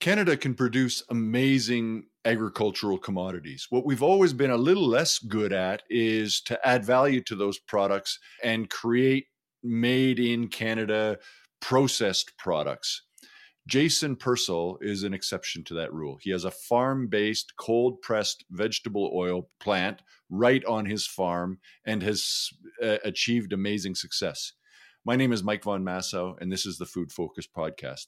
Canada can produce amazing agricultural commodities. What we've always been a little less good at is to add value to those products and create made in Canada processed products. Jason Persall is an exception to that rule. He has a farm based cold pressed vegetable oil plant right on his farm and has uh, achieved amazing success. My name is Mike Von Massow, and this is the Food Focus Podcast.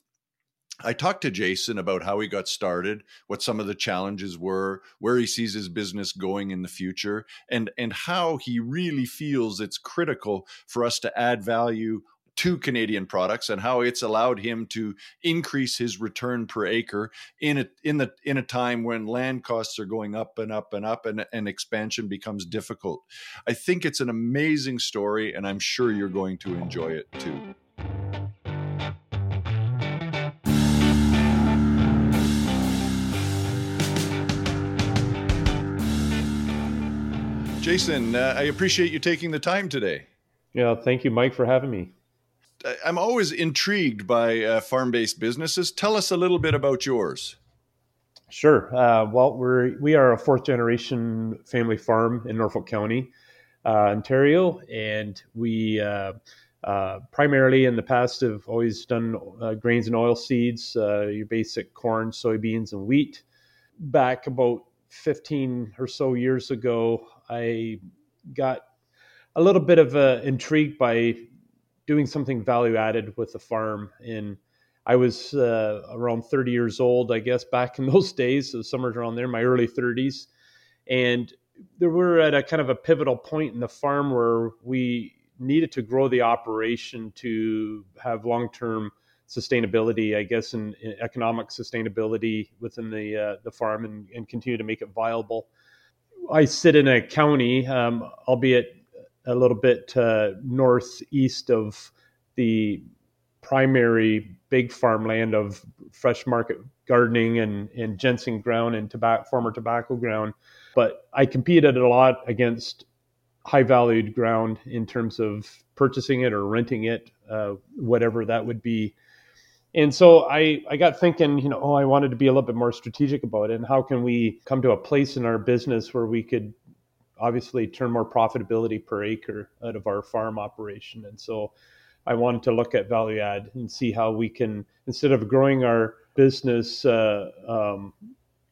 I talked to Jason about how he got started, what some of the challenges were, where he sees his business going in the future, and and how he really feels it's critical for us to add value to Canadian products and how it's allowed him to increase his return per acre in a in the in a time when land costs are going up and up and up and, and expansion becomes difficult. I think it's an amazing story and I'm sure you're going to enjoy it too. Jason, uh, I appreciate you taking the time today. Yeah, thank you, Mike, for having me. I'm always intrigued by uh, farm-based businesses. Tell us a little bit about yours. Sure. Uh, well, we're we are a fourth-generation family farm in Norfolk County, uh, Ontario, and we uh, uh, primarily in the past have always done grains and oil seeds, your basic corn, soybeans, and wheat. Back about 15 or so years ago, I got a little bit of uh, intrigued by doing something value added with the farm. And I was uh, around 30 years old, I guess, back in those days, so somewhere around there, my early 30s. And there were at a kind of a pivotal point in the farm where we needed to grow the operation to have long term sustainability, I guess, and economic sustainability within the uh, the farm and, and continue to make it viable. I sit in a county, um, albeit a little bit uh, northeast of the primary big farmland of fresh market gardening and, and ginseng ground and tobacco, former tobacco ground. But I competed a lot against high valued ground in terms of purchasing it or renting it, uh, whatever that would be and so I, I got thinking, you know, oh, I wanted to be a little bit more strategic about it. And how can we come to a place in our business where we could obviously turn more profitability per acre out of our farm operation? And so I wanted to look at value add and see how we can, instead of growing our business uh, um,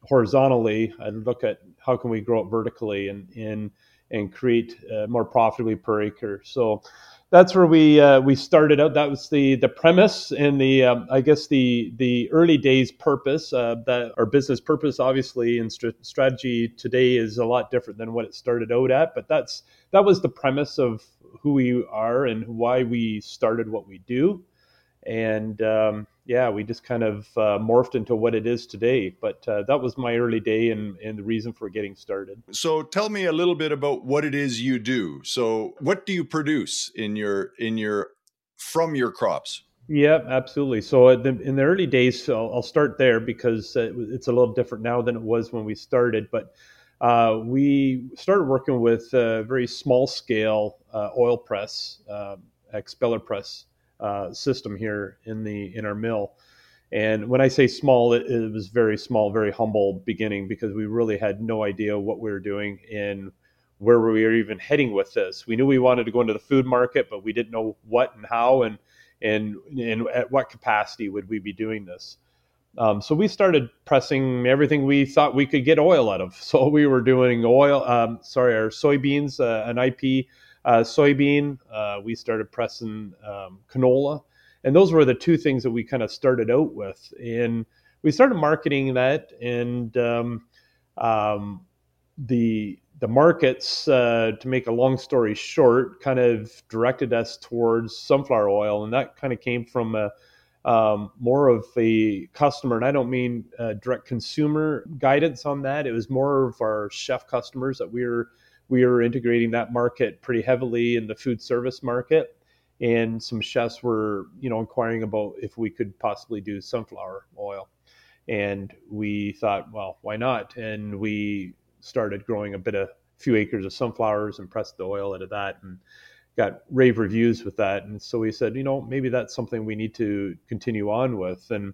horizontally, I'd look at how can we grow it vertically and, and, and create uh, more profitably per acre. So that's where we uh, we started out. That was the the premise and the um, I guess the the early days purpose. Uh, that our business purpose, obviously, and st- strategy today is a lot different than what it started out at. But that's that was the premise of who we are and why we started what we do. And um, yeah, we just kind of uh, morphed into what it is today. But uh, that was my early day and, and the reason for getting started. So tell me a little bit about what it is you do. So what do you produce in your in your from your crops? Yeah, absolutely. So in the early days, I'll, I'll start there because uh, it's a little different now than it was when we started. But uh, we started working with a very small scale uh, oil press, uh, expeller press uh, system here in the in our mill. And when I say small, it, it, was very small, very humble beginning because we really had no idea what we were doing and where we were even heading with this. We knew we wanted to go into the food market, but we didn't know what and how and and and at what capacity would we be doing this. Um, so we started pressing everything we thought we could get oil out of. So we were doing oil, um, sorry, our soybeans, uh, an IP soybean. Uh, we started pressing um, canola, and those were the two things that we kind of started out with. And we started marketing that, and um, um, the the markets, uh, to make a long story short, kind of directed us towards sunflower oil, and that kind of came from a um, more of a customer, and I don't mean uh, direct consumer guidance on that. It was more of our chef customers that we were we were integrating that market pretty heavily in the food service market. And some chefs were you know inquiring about if we could possibly do sunflower oil. And we thought well why not? And we started growing a bit of few acres of sunflowers and pressed the oil out of that and got rave reviews with that. And so we said you know maybe that's something we need to continue on with. And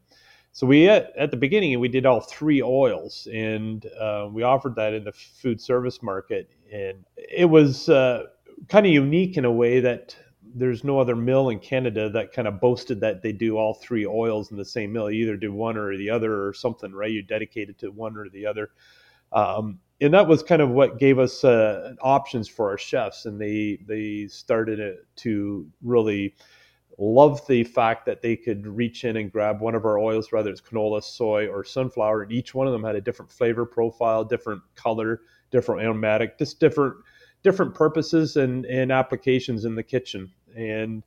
So we at, at the beginning we did all three oils, and uh, we offered that in the food service market, and it was uh, kind of unique in a way that there's no other mill in Canada that kind of boasted that they do all three oils in the same mill. You either do one or the other or something, right? You're dedicated to one or the other. Um, and that was kind of what gave us uh, options for our chefs, and they they started to really love the fact that they could reach in and grab one of our oils, whether it's canola, soy, or sunflower, and each one of them had a different flavor profile, different color, different aromatic, just different different purposes and, and applications in the kitchen. And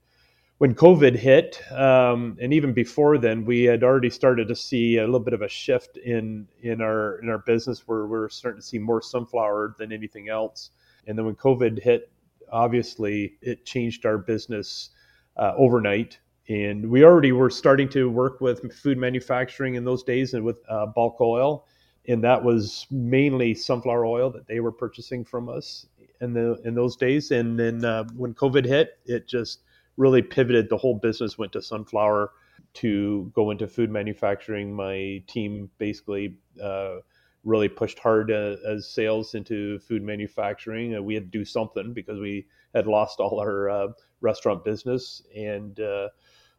when COVID hit, um, and even before then, we had already started to see a little bit of a shift in in our in our business where we're starting to see more sunflower than anything else. And then when COVID hit, obviously it changed our business uh, overnight. And we already were starting to work with food manufacturing in those days and with uh, bulk oil. And that was mainly sunflower oil that they were purchasing from us in the in those days. And then uh, when COVID hit, it just really pivoted. The whole business went to sunflower to go into food manufacturing. My team basically uh, really pushed hard uh, as sales into food manufacturing. Uh, we had to do something because we had lost all our uh, restaurant business, and uh,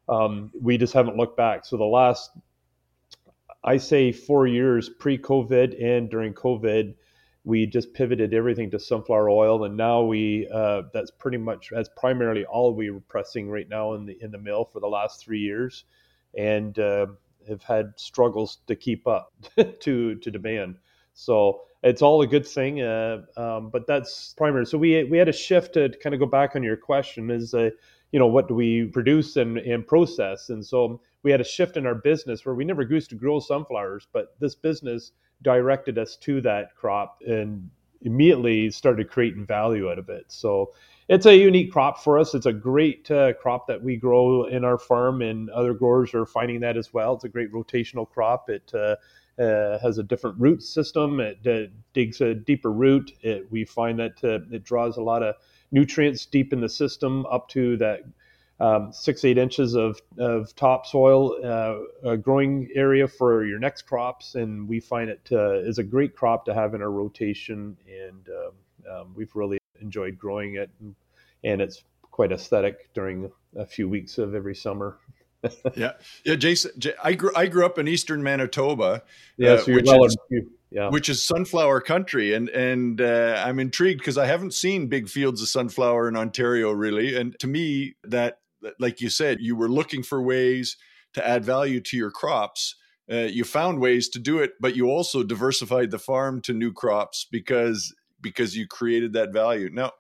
um, we just haven't looked back. So the last, I say, four years pre-COVID and during COVID, we just pivoted everything to sunflower oil, and now we uh, that's pretty much that's primarily all we were pressing right now in the in the mill for the last three years, and uh, have had struggles to keep up to to demand. So it's all a good thing, uh, um, but that's primary. So we we had a shift to kind of go back on your question is, uh, you know, what do we produce and, and process? And so we had a shift in our business where we never used to grow sunflowers, but this business directed us to that crop and immediately started creating value out of it. So it's a unique crop for us. It's a great uh, crop that we grow in our farm, and other growers are finding that as well. It's a great rotational crop. It uh, has a different root system. It uh, digs a deeper root. It, we find that uh, it draws a lot of nutrients deep in the system up to that um, six eight inches of, of topsoil uh, growing area for your next crops, and we find it is a great crop to have in our rotation, and um, um, we've really enjoyed growing it, and, and it's quite aesthetic during a few weeks of every summer yeah, yeah, Jason. I grew I grew up in eastern Manitoba. Yeah, uh, so which, well is, yeah. which is sunflower country, and and uh, I'm intrigued because I haven't seen big fields of sunflower in Ontario really. And to me, that like you said, you were looking for ways to add value to your crops. Uh, you found ways to do it, but you also diversified the farm to new crops because because you created that value. Now,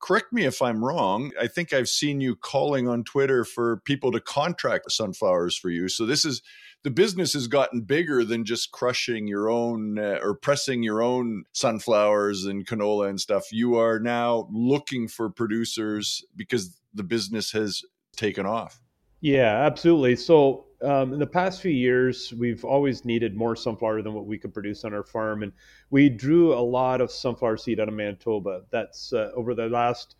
correct me if I'm wrong. I think I've seen you calling on Twitter for people to contract sunflowers for you. So this is the business has gotten bigger than just crushing your own uh, or pressing your own sunflowers and canola and stuff. You are now looking for producers because the business has taken off. Yeah, absolutely. So um, in the past few years, we've always needed more sunflower than what we could produce on our farm, and we drew a lot of sunflower seed out of Manitoba. That's uh, over the last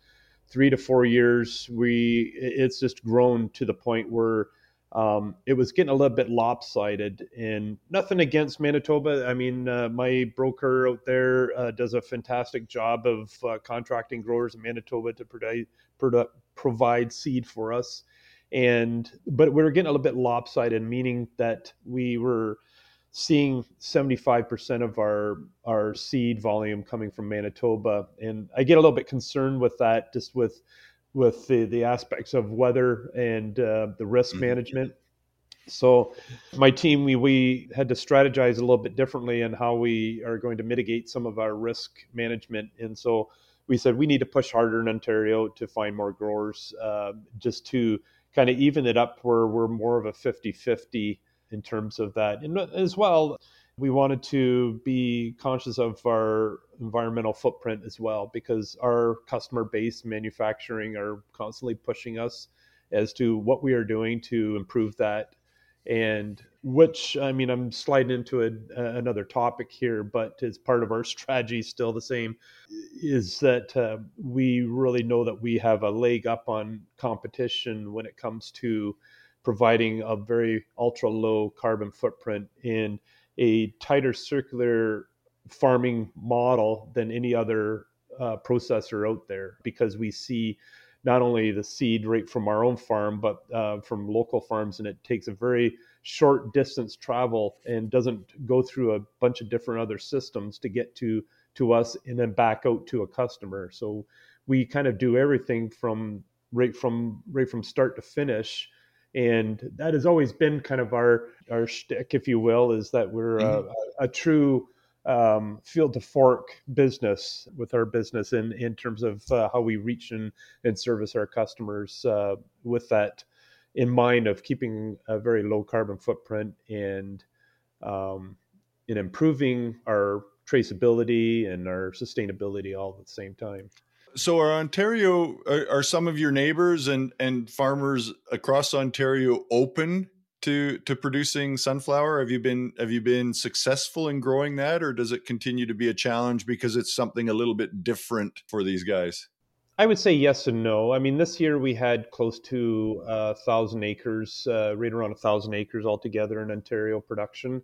three to four years. We it's just grown to the point where um, it was getting a little bit lopsided. And nothing against Manitoba. I mean, uh, my broker out there uh, does a fantastic job of uh, contracting growers in Manitoba to provide provide seed for us and but we were getting a little bit lopsided, meaning that we were seeing 75% of our our seed volume coming from Manitoba, and I get a little bit concerned with that, just with with the the aspects of weather and uh, the risk mm-hmm. management. So, my team we we had to strategize a little bit differently in how we are going to mitigate some of our risk management, and so we said we need to push harder in Ontario to find more growers, uh, just to kind of even it up where we're more of a 50 50 in terms of that. And as well, we wanted to be conscious of our environmental footprint as well because our customer base manufacturing are constantly pushing us as to what we are doing to improve that and which I mean I'm sliding into a, another topic here, but as part of our strategy, still the same, is that uh, we really know that we have a leg up on competition when it comes to providing a very ultra low carbon footprint in a tighter circular farming model than any other uh, processor out there because we see not only the seed right from our own farm but uh, from local farms and it takes a very short distance travel and doesn't go through a bunch of different other systems to get to to us and then back out to a customer. So we kind of do everything from right from right from start to finish. And that has always been kind of our our shtick, if you will, is that we're mm-hmm. a, a, true um, field to fork business with our business in in terms of uh, how we reach and, and service our customers uh, with that in mind of keeping a very low carbon footprint and um, in improving our traceability and our sustainability all at the same time so are Ontario are, are, some of your neighbors and and farmers across Ontario open to to producing sunflower? Have you been have you been successful in growing that, or does it continue to be a challenge because it's something a little bit different for these guys? I would say yes and no. I mean, this year we had close to a uh, thousand acres, uh, right around a thousand acres altogether in Ontario production,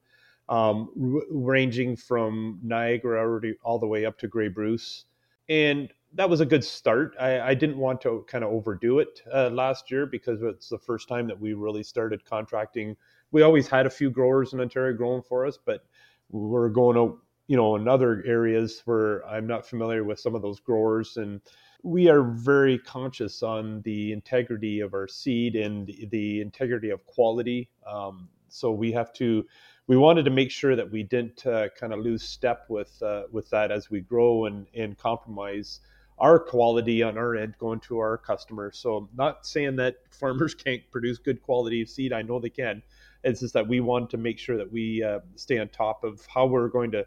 um, r- ranging from Niagara already all the way up to Grey Bruce. And that was a good start. I, I didn't want to kind of overdo it uh, last year because it's the first time that we really started contracting. We always had a few growers in Ontario growing for us, but we're going out, you know, in other areas where I'm not familiar with some of those growers, and we are very conscious on the integrity of our seed and the integrity of quality. Um, so we have to we wanted to make sure that we didn't uh, kind of lose step with uh, with that as we grow and and compromise our quality on our end going to our customers. So, not saying that farmers can't produce good quality of seed. I know they can. It's just that we want to make sure that we uh, stay on top of how we're going to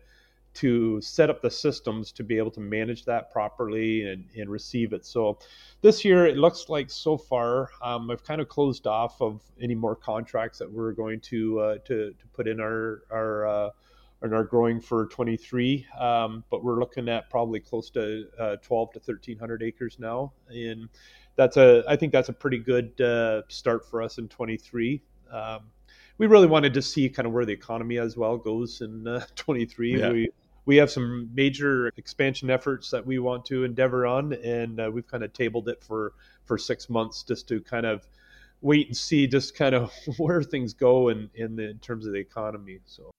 to set up the systems to be able to manage that properly and, and receive it. So this year it looks like so far um, I've kind of closed off of any more contracts that we're going to uh, to, to put in our our uh, and are growing for 23. Um, but we're looking at probably close to uh, 12 to 1300 acres now, and that's a I think that's a pretty good uh, start for us in 23. Um, we really wanted to see kind of where the economy as well goes in uh, 23. Yeah. We we have some major expansion efforts that we want to endeavor on, and uh, we've kind of tabled it for for six months just to kind of wait and see just kind of where things go in in, the, in terms of the economy. So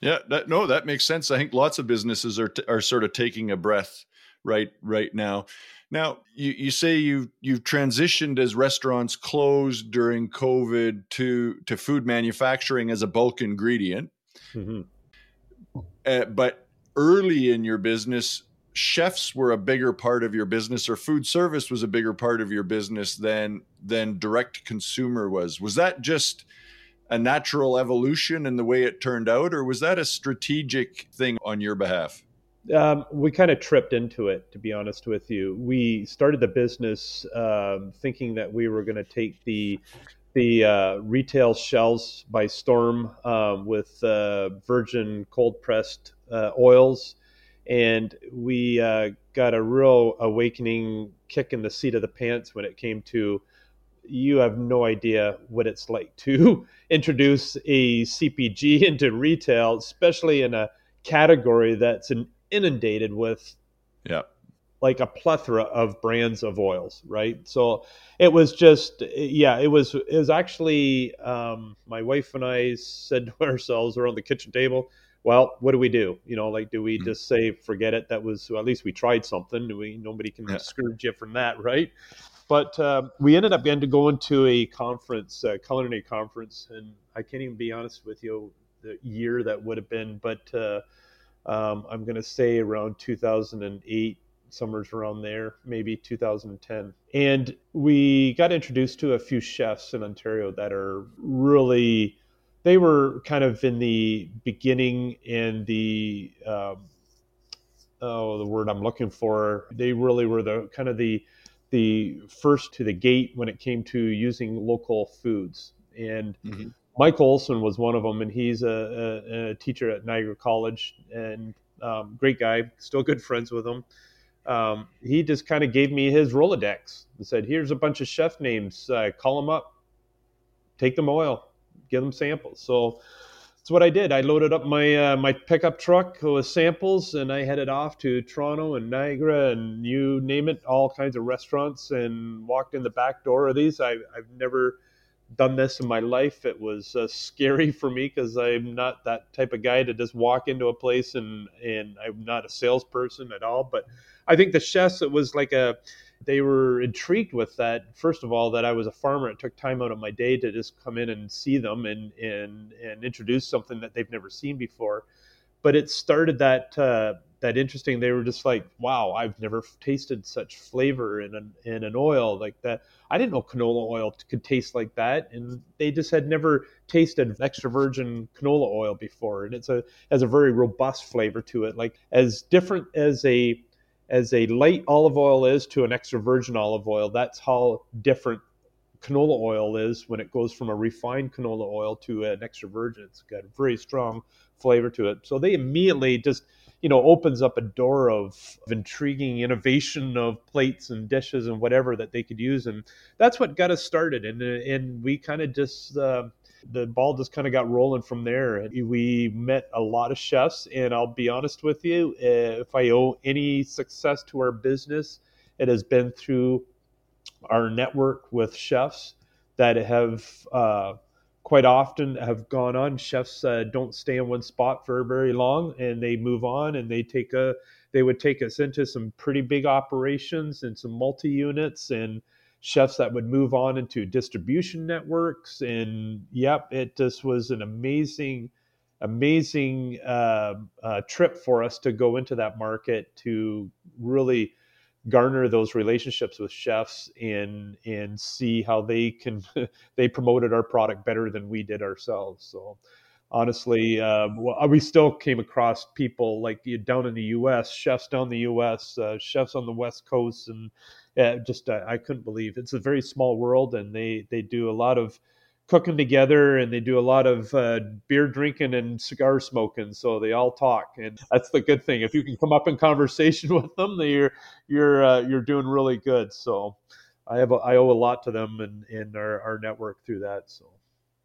yeah, that, no, that makes sense. I think lots of businesses are t- are sort of taking a breath right right now. Now, you, you say you've you've transitioned as restaurants closed during COVID to to food manufacturing as a bulk ingredient. Mm-hmm. Uh, but early in your business, chefs were a bigger part of your business, or food service was a bigger part of your business than than direct consumer was. Was that just a natural evolution in the way it turned out, or was that a strategic thing on your behalf? Um, we kind of tripped into it, to be honest with you. We started the business um, thinking that we were going to take the the uh, retail shelves by storm um, with uh, virgin cold pressed uh, oils, and we uh, got a real awakening kick in the seat of the pants when it came to you have no idea what it's like to introduce a CPG into retail, especially in a category that's inundated with yeah. like a plethora of brands of oils right? So it was just yeah it was it was actually um, my wife and i said to ourselves around the kitchen table well what do we do? You know like do we mm-hmm. just say forget it? That was well, at least we tried something. We nobody can yeah. discourage you from that right? But uh, we ended up getting to go into a conference, a culinary conference, and I can't even be honest with you the year that would have been, but uh, um, I'm going to say around 2008, summers around there, maybe 2010. And we got introduced to a few chefs in Ontario that are really, they were kind of in the beginning and the, um, oh, the word I'm looking for. They really were the kind of the the first to the gate when it came to using local foods. And mm-hmm. Mike Olson was one of them, and he's a, a, a teacher at Niagara College and um, great guy, still good friends with him. Um, he just kind of gave me his Rolodex and said, "Here's a bunch of chef names. Uh, call them up, take them oil, give them samples. So that's what I did. I loaded up my uh, my pickup truck with samples, and I headed off to Toronto and Niagara and you name it, all kinds of restaurants, and walked in the back door of these. I, I've never done this in my life. It was uh, scary for me because I'm not that type of guy to just walk into a place and and I'm not a salesperson at all. But I think the chefs, it was like a they were intrigued with that. First of all, that I was a farmer. It took time out of my day to just come in and see them and and and introduce something that they've never seen before. But it started that uh, that interesting. They were just like, "Wow, I've never tasted such flavor in an in an oil like that." I didn't know canola oil could taste like that, and they just had never tasted extra virgin canola oil before. And it's a has a very robust flavor to it, like as different as a as a light olive oil is to an extra virgin olive oil, that's how different canola oil is when it goes from a refined canola oil to an extra virgin. It's got a very strong flavor to it. So they immediately just, you know, opens up a door of, of intriguing innovation of plates and dishes and whatever that they could use. And that's what got us started. And, and we kind of just, uh, the ball just kind of got rolling from there. And we met a lot of chefs, and I'll be honest with you, eh, if I owe any success to our business, it has been through our network with chefs that have uh, quite often have gone on. Chefs uh, don't stay in one spot for very long, and they move on, and they take a they would take us into some pretty big operations and some multi units and chefs that would move on into distribution networks. And yep, it just was an amazing, amazing uh, uh, trip for us to go into that market to really garner those relationships with chefs and and see how they can they promoted our product better than we did ourselves. So honestly um, well, we still came across people like down in the us chefs down the us uh, chefs on the west coast and yeah, just uh, I couldn't believe it's a very small world, and they they do a lot of cooking together, and they do a lot of uh, beer drinking and cigar smoking. So they all talk, and that's the good thing. If you can come up in conversation with them, you're you're uh, you're doing really good. So I have a, I owe a lot to them and in our, our network through that. So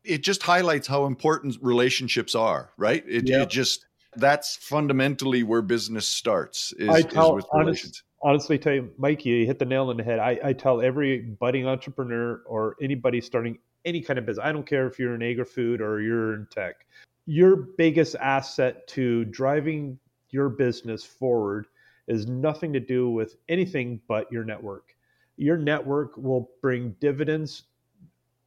it just highlights how important relationships are, right? It, yep. it just that's fundamentally where business starts is, I tell, is with relations. Honest, honestly tell you, Mike, you hit the nail on the head. I, I tell every budding entrepreneur or anybody starting any kind of business, I don't care if you're in agri food or you're in tech, your biggest asset to driving your business forward is nothing to do with anything but your network. Your network will bring dividends,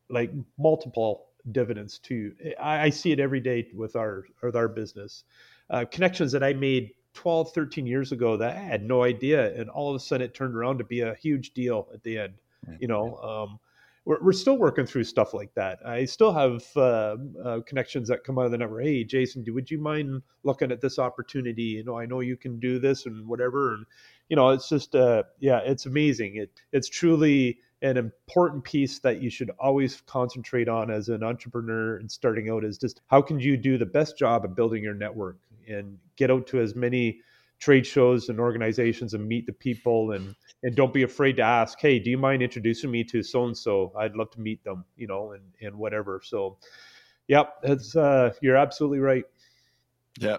like multiple dividends to you. I, I see it every day with our with our business. Uh, connections that I made 12, 13 years ago that I had no idea. And all of a sudden it turned around to be a huge deal at the end. You know, um, we're, we're still working through stuff like that. I still have uh, uh, connections that come out of the network. Hey, Jason, do, would you mind looking at this opportunity? You know, I know you can do this and whatever. And, you know, it's just, uh, yeah, it's amazing. It, it's truly an important piece that you should always concentrate on as an entrepreneur and starting out is just how can you do the best job of building your network and get out to as many trade shows and organizations and meet the people and and don't be afraid to ask hey do you mind introducing me to so and so i'd love to meet them you know and and whatever so yep it's uh you're absolutely right yeah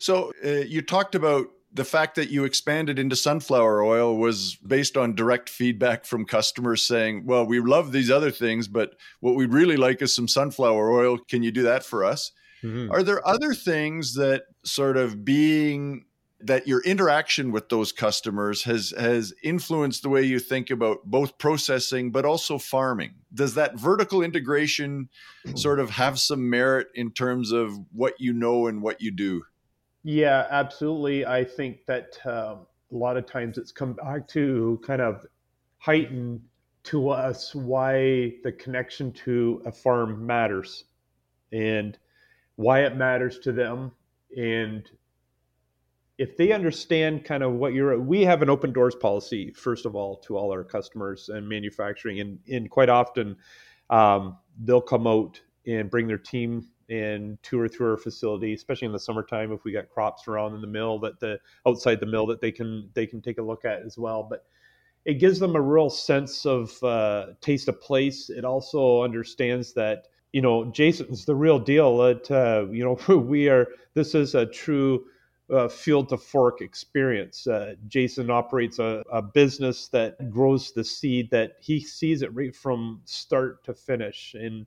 so uh, you talked about the fact that you expanded into sunflower oil was based on direct feedback from customers saying, well, we love these other things, but what we'd really like is some sunflower oil. Can you do that for us? Mm-hmm. Are there other things that sort of being that your interaction with those customers has has influenced the way you think about both processing but also farming does that vertical integration sort of have some merit in terms of what you know and what you do yeah, absolutely. I think that um, a lot of times it's come back to kind of heighten to us why the connection to a farm matters and why it matters to them. And if they understand kind of what you're, we have an open doors policy, first of all, to all our customers and manufacturing. And, and quite often um, they'll come out and bring their team and tour through our facility, especially in the summertime if we got crops around in the mill that the outside the mill that they can they can take a look at as well. But it gives them a real sense of uh, taste of place. It also understands that you know, Jason's the real deal. That uh, you know, we are. This is a true uh, field to fork experience. Uh, Jason operates a, a, business that grows the seed that he sees it right from start to finish, and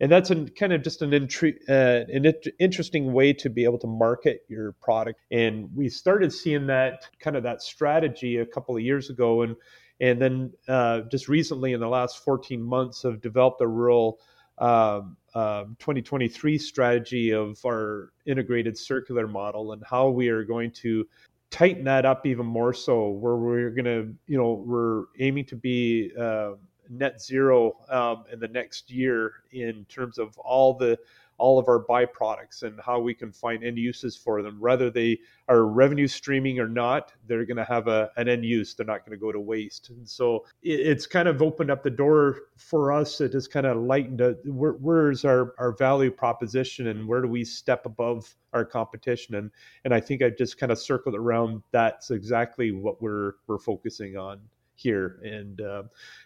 and that's a, kind of just an, intri- uh, an interesting way to be able to market your product. And we started seeing that kind of that strategy a couple of years ago, and and then uh, just recently in the last 14 months have developed a real um, uh, 2023 strategy of our integrated circular model and how we are going to tighten that up even more so where we're going to you know we're aiming to be uh, net zero um, in the next year in terms of all the all of our byproducts and how we can find end uses for them. Whether they are revenue streaming or not, they're going to have a, an end use. They're not going to go to waste. And so it, it's kind of opened up the door for us. It has kind of lightened a, where, where's our, our value proposition and where do we step above our competition? And and I think I just kind of circled around that's exactly what we're we're focusing on here, and uh,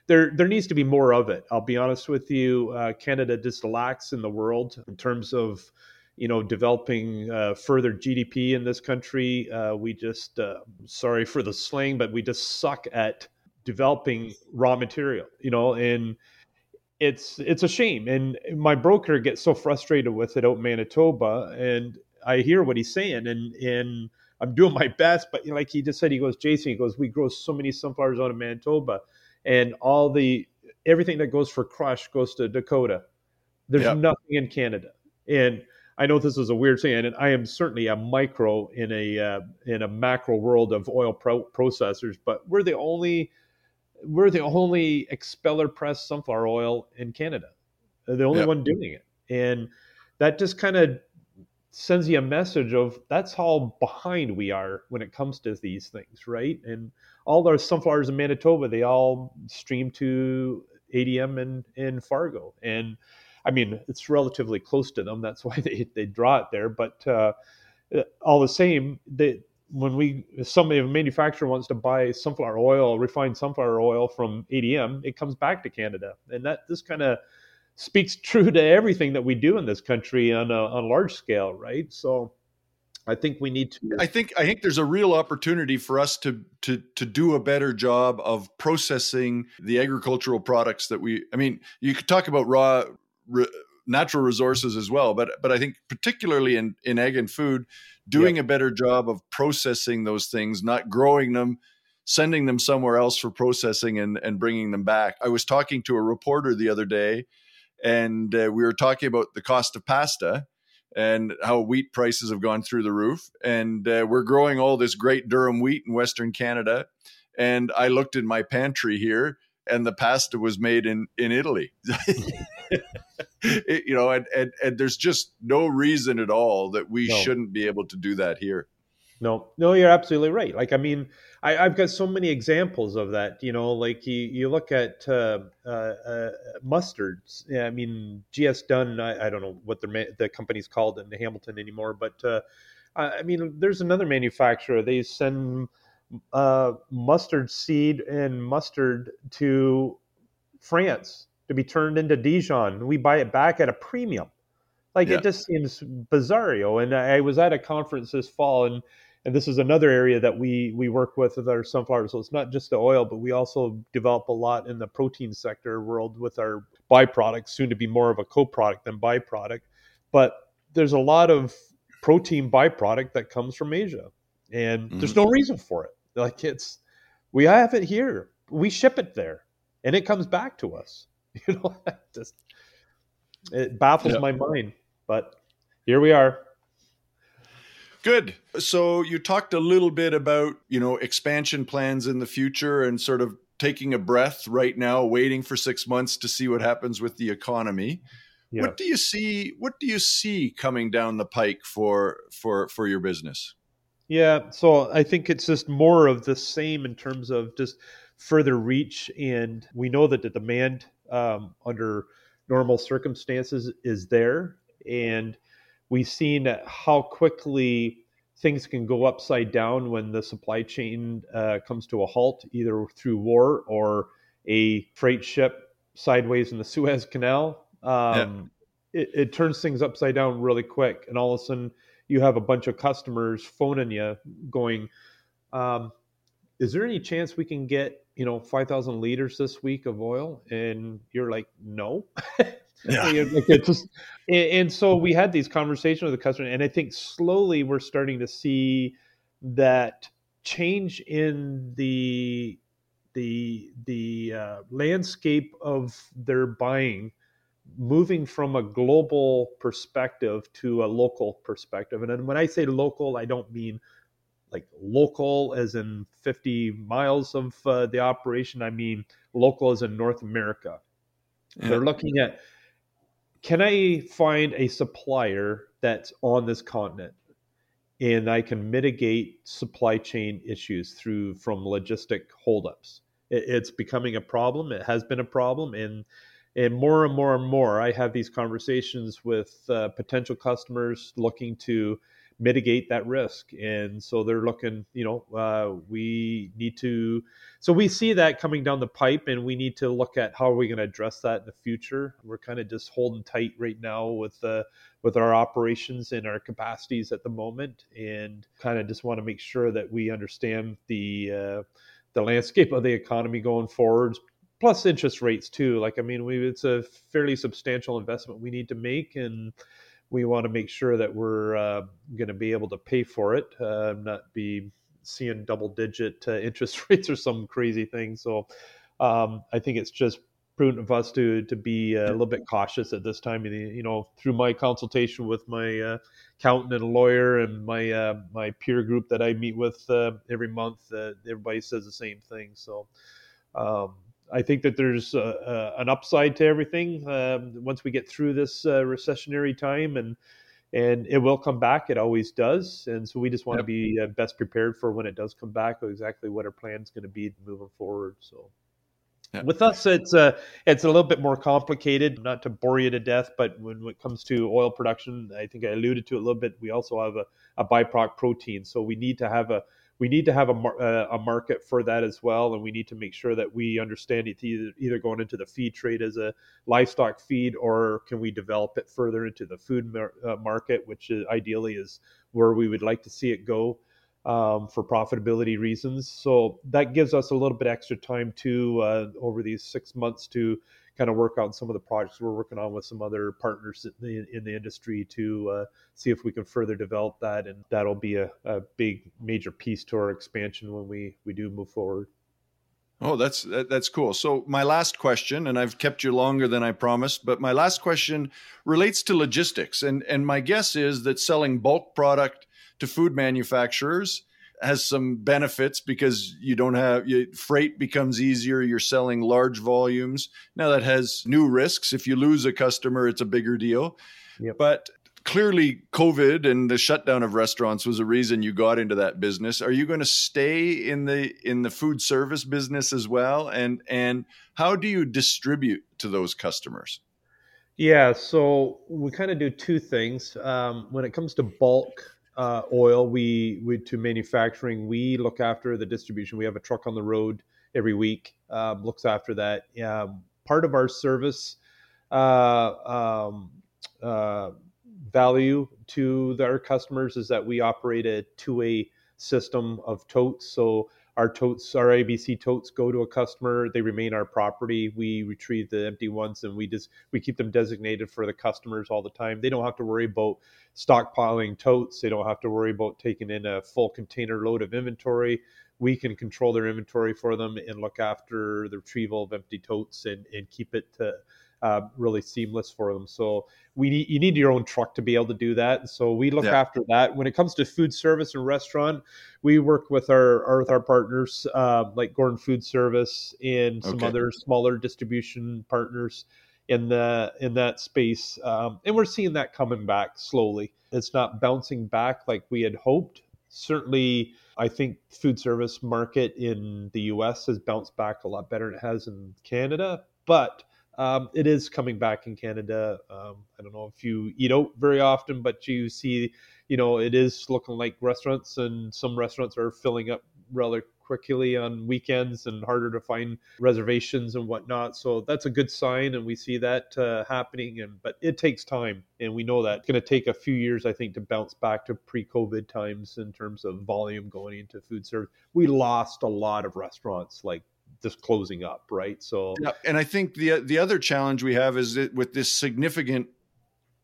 there there needs to be more of it. I'll be honest with you, uh, Canada just lacks in the world in terms of you know developing uh, further GDP in this country. Uh, we just uh, sorry for the slang, but we just suck at developing raw material. You know, and it's it's a shame. And my broker gets so frustrated with it out in Manitoba, and I hear what he's saying, and and I'm doing my best. But you know, like he just said, he goes, Jason, he goes, we grow so many sunflowers out of Manitoba, and all the everything that goes for crush goes to Dakota. There's yep. nothing in Canada, and I know this is a weird thing, and I am certainly a micro in a uh, in a macro world of oil pro- processors, but we're the only we're the only expeller press sunflower oil in Canada. the only yep. one doing it, and that just kind of sends you a message of that's how behind we are when it comes to these things, right? And all our sunflowers in Manitoba, they all stream to ADM and in Fargo, and I mean it's relatively close to them. That's why they they draw it there. But uh, all the same, they when we somebody a manufacturer wants to buy sunflower oil, refined sunflower oil from ADM, it comes back to Canada, and that this kind of speaks true to everything that we do in this country on a, on a large scale, right? So I think we need to. I think I think there's a real opportunity for us to to to do a better job of processing the agricultural products that we. I mean, you could talk about raw. Re, natural resources as well but but i think particularly in in egg and food doing yep. a better job of processing those things not growing them sending them somewhere else for processing and and bringing them back i was talking to a reporter the other day and uh, we were talking about the cost of pasta and how wheat prices have gone through the roof. And uh, we're growing all this great durum wheat in Western Canada. And I looked in my pantry here, and the pasta was made in in Italy. it, you know, and, and and there's just no reason at all that we no. shouldn't be able to do that here. No, no, you're absolutely right. Like, I mean, I, have got so many examples of that. You know, like you, you look at uh, uh, uh, mustards. Yeah, I mean, GS Dunn. I, I don't know what the the company's called in Hamilton anymore, but uh, I mean, there's another manufacturer. They send uh, mustard seed and mustard to France to be turned into Dijon. We buy it back at a premium. Like yeah. it just seems bizarro. And I was at a conference this fall, and and this is another area that we we work with with our sunflower. So it's not just the oil, but we also develop a lot in the protein sector world with our byproducts, soon to be more of a co-product than byproduct. But there's a lot of protein byproduct that comes from Asia, and mm-hmm. there's no reason for it. Like it's we have it here, we ship it there, and it comes back to us. You know, just it baffles my mind, but here we are. Good. So you talked a little bit about, you know, expansion plans in the future and sort of taking a breath right now, waiting for 6 months to see what happens with the economy. Yeah. What do you see what do you see coming down the pike for for for your business? Yeah, so I think it's just more of the same in terms of just further reach and we know that the demand um, under normal circumstances is there and we've seen how quickly things can go upside down when the supply chain uh, comes to a halt, either through war or a freight ship sideways in the Suez Canal. Um, it, it turns things upside down really quick, and all of a sudden you have a bunch of customers phoning you, going, um, "Is there any chance we can get you know 5,000 liters this week of oil?" And you're like, "No." Yeah. just, and so we had these conversations with the customer, and I think slowly we're starting to see that change in the the the uh, landscape of their buying moving from a global perspective to a local perspective and when i say local i don't mean like local as in 50 miles of uh, the operation i mean local as in north america yeah. they're looking at can i find a supplier that's on this continent and I can mitigate supply chain issues through from logistic holdups. It, it's becoming a problem. It has been a problem, and and more and more and more, I have these conversations with uh, potential customers looking to mitigate that risk. And so they're looking, you know, uh, we need to, so we see that coming down the pipe and we need to look at how are we going to address that in the future. We're kind of just holding tight right now with, the, with our operations and our capacities at the moment and kind of just want to make sure that we understand the, uh, the landscape of the economy going forwards, plus interest rates too. Like, I mean, we, it's a fairly substantial investment we need to make and, we want to make sure that we're uh, going to be able to pay for it, uh, not be seeing double digit uh, interest rates or some crazy thing. So um, I think it's just prudent of us to to be a little bit cautious at this time. You know, through my consultation with my uh, accountant and lawyer and my uh, my peer group that I meet with uh, every month, everybody says the same thing. So. Um, I think that there's uh, uh, an upside to everything um, once we get through this uh, recessionary time, and and it will come back. It always does, and so we just want yep. to be uh, best prepared for when it does come back. Exactly what our plan is going to be moving forward. So. Yep. With us, it's uh, it's a little bit more complicated. Not to bore you to death, but when it comes to oil production, I think I alluded to it a little bit. We also have a, a byproduct protein, so we need to have a we need to have a, uh, a market for that as well, and we need to make sure that we understand it either, either going into the feed trade as a livestock feed, or can we develop it further into the food mar- uh, market, which is, ideally is where we would like to see it go um, for profitability reasons. So that gives us a little bit extra time to uh, over these six months to kind of work on some of the projects we're working on with some other partners in the, in the industry to uh, see if we can further develop that, and that'll be a, a big major piece to our expansion when we we do move forward. Oh, that's that's cool. So my last question, and I've kept you longer than I promised, but my last question relates to logistics, and and my guess is that selling bulk product to food manufacturers has some benefits because you don't have you, freight becomes easier you're selling large volumes. Now that has new risks. If you lose a customer it's a bigger deal. Yep. but clearly covid and the shutdown of restaurants was a reason you got into that business. Are you going to stay in the in the food service business as well? And and how do you distribute to those customers? Yeah so we kind of do two things. Um, when it comes to bulk uh, oil we, we to manufacturing we look after the distribution. We have a truck on the road every week um, looks after that. Um, part of our service uh, um, uh, value to the, our customers is that we operate a two-way system of totes. So our totes, our IBC totes go to a customer. They remain our property. We retrieve the empty ones and we just we keep them designated for the customers all the time. They don't have to worry about stockpiling totes. They don't have to worry about taking in a full container load of inventory. We can control their inventory for them and look after the retrieval of empty totes and, and keep it to uh, really seamless for them. So we need you need your own truck to be able to do that. So we look yeah. after that. When it comes to food service and restaurant, we work with our, our with our partners uh, like Gordon Food Service and some okay. other smaller distribution partners in the in that space, um, and we're seeing that coming back slowly. It's not bouncing back like we had hoped. Certainly, I think food service market in the U.S. has bounced back a lot better than it has in Canada, but um, it is coming back in Canada. Um, I don't know if you eat out very often, but you see, you know, it is looking like restaurants and some restaurants are filling up rather quickly on weekends and harder to find reservations and whatnot. So that's a good sign, and we see that uh, happening. And but it takes time, and we know that it's going to take a few years, I think, to bounce back to pre-COVID times in terms of volume going into food service. We lost a lot of restaurants like just closing up, right? So, yeah, and I think the the other challenge we have is that with this significant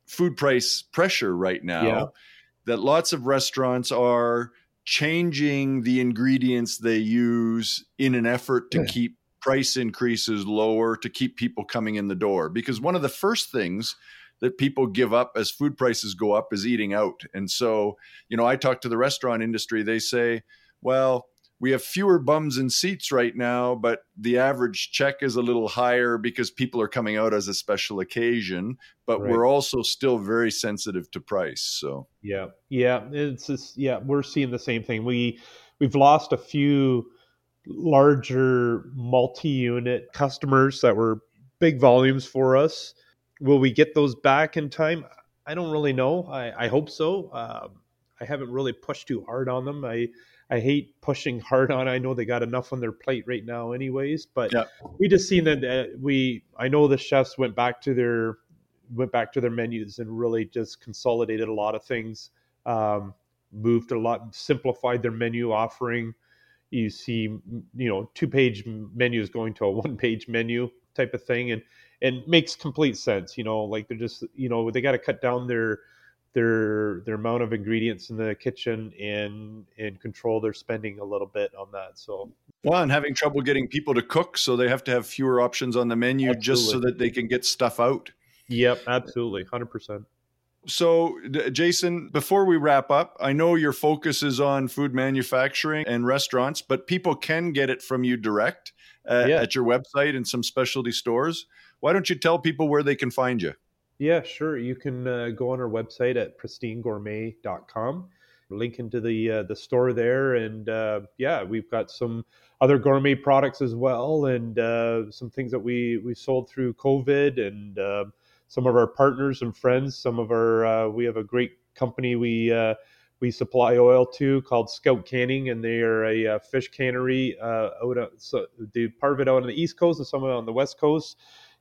food price pressure right now, yeah. that lots of restaurants are changing the ingredients they use in an effort to yeah. keep price increases lower to keep people coming in the door because one of the first things that people give up as food prices go up is eating out and so you know i talk to the restaurant industry they say well we have fewer bums and seats right now, but the average check is a little higher because people are coming out as a special occasion. But right. we're also still very sensitive to price. So yeah, yeah, it's just, yeah, we're seeing the same thing. We we've lost a few larger multi-unit customers that were big volumes for us. Will we get those back in time? I don't really know. I, I hope so. Um, I haven't really pushed too hard on them. I I hate pushing hard on. I know they got enough on their plate right now, anyways. But yeah. we just seen that uh, we. I know the chefs went back to their went back to their menus and really just consolidated a lot of things. Um, moved a lot, simplified their menu offering. You see, you know, two page menus going to a one page menu type of thing, and and makes complete sense. You know, like they're just you know they got to cut down their their their amount of ingredients in the kitchen and and control their spending a little bit on that. So well, and having trouble getting people to cook, so they have to have fewer options on the menu absolutely. just so that they can get stuff out. Yep, absolutely, hundred percent. So, Jason, before we wrap up, I know your focus is on food manufacturing and restaurants, but people can get it from you direct uh, yeah. at your website and some specialty stores. Why don't you tell people where they can find you? Yeah, sure. You can uh, go on our website at pristinegourmet.com, link into the uh, the store there, and uh, yeah, we've got some other gourmet products as well, and uh, some things that we we sold through COVID, and uh, some of our partners and friends. Some of our uh, we have a great company we we supply oil to called Scout Canning, and they are a, fish cannery out of, so they part of it out on the east coast and some of it on the west coast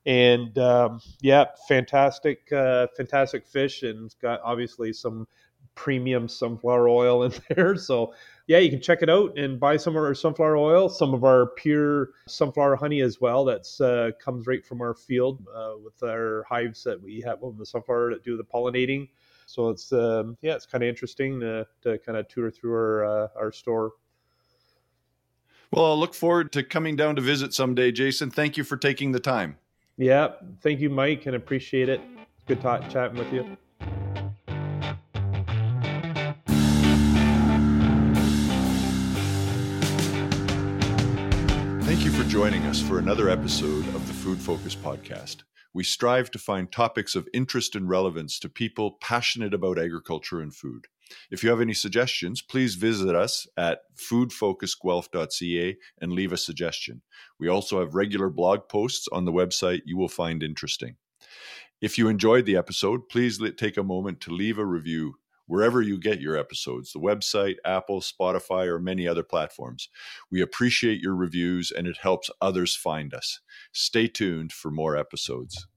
and um, yeah, fantastic, uh, fantastic fish, and it's got obviously some premium sunflower oil in there. So yeah, you can check it out and buy some of our sunflower oil, some of our pure sunflower honey as well. That's uh, comes right from our field uh, with our hives that we have on the sunflower that do the pollinating. So it's um, yeah, it's kind of interesting to, to kind of tour through our uh, our store. Well, I'll look forward to coming down to visit someday, Jason. Thank you for taking the time. Yeah. Thank you, Mike, and appreciate it. Good talk, chatting with you. Thank you for joining us for another episode of the Food Focus Podcast. We strive to find topics of interest and relevance to people passionate about agriculture and food. If you have any suggestions, please visit us at foodfocusguelph.ca and leave a suggestion. We also have regular blog posts on the website you will find interesting. If you enjoyed the episode, please take a moment to leave a review wherever you get your episodes the website, Apple, Spotify, or many other platforms. We appreciate your reviews and it helps others find us. Stay tuned for more episodes.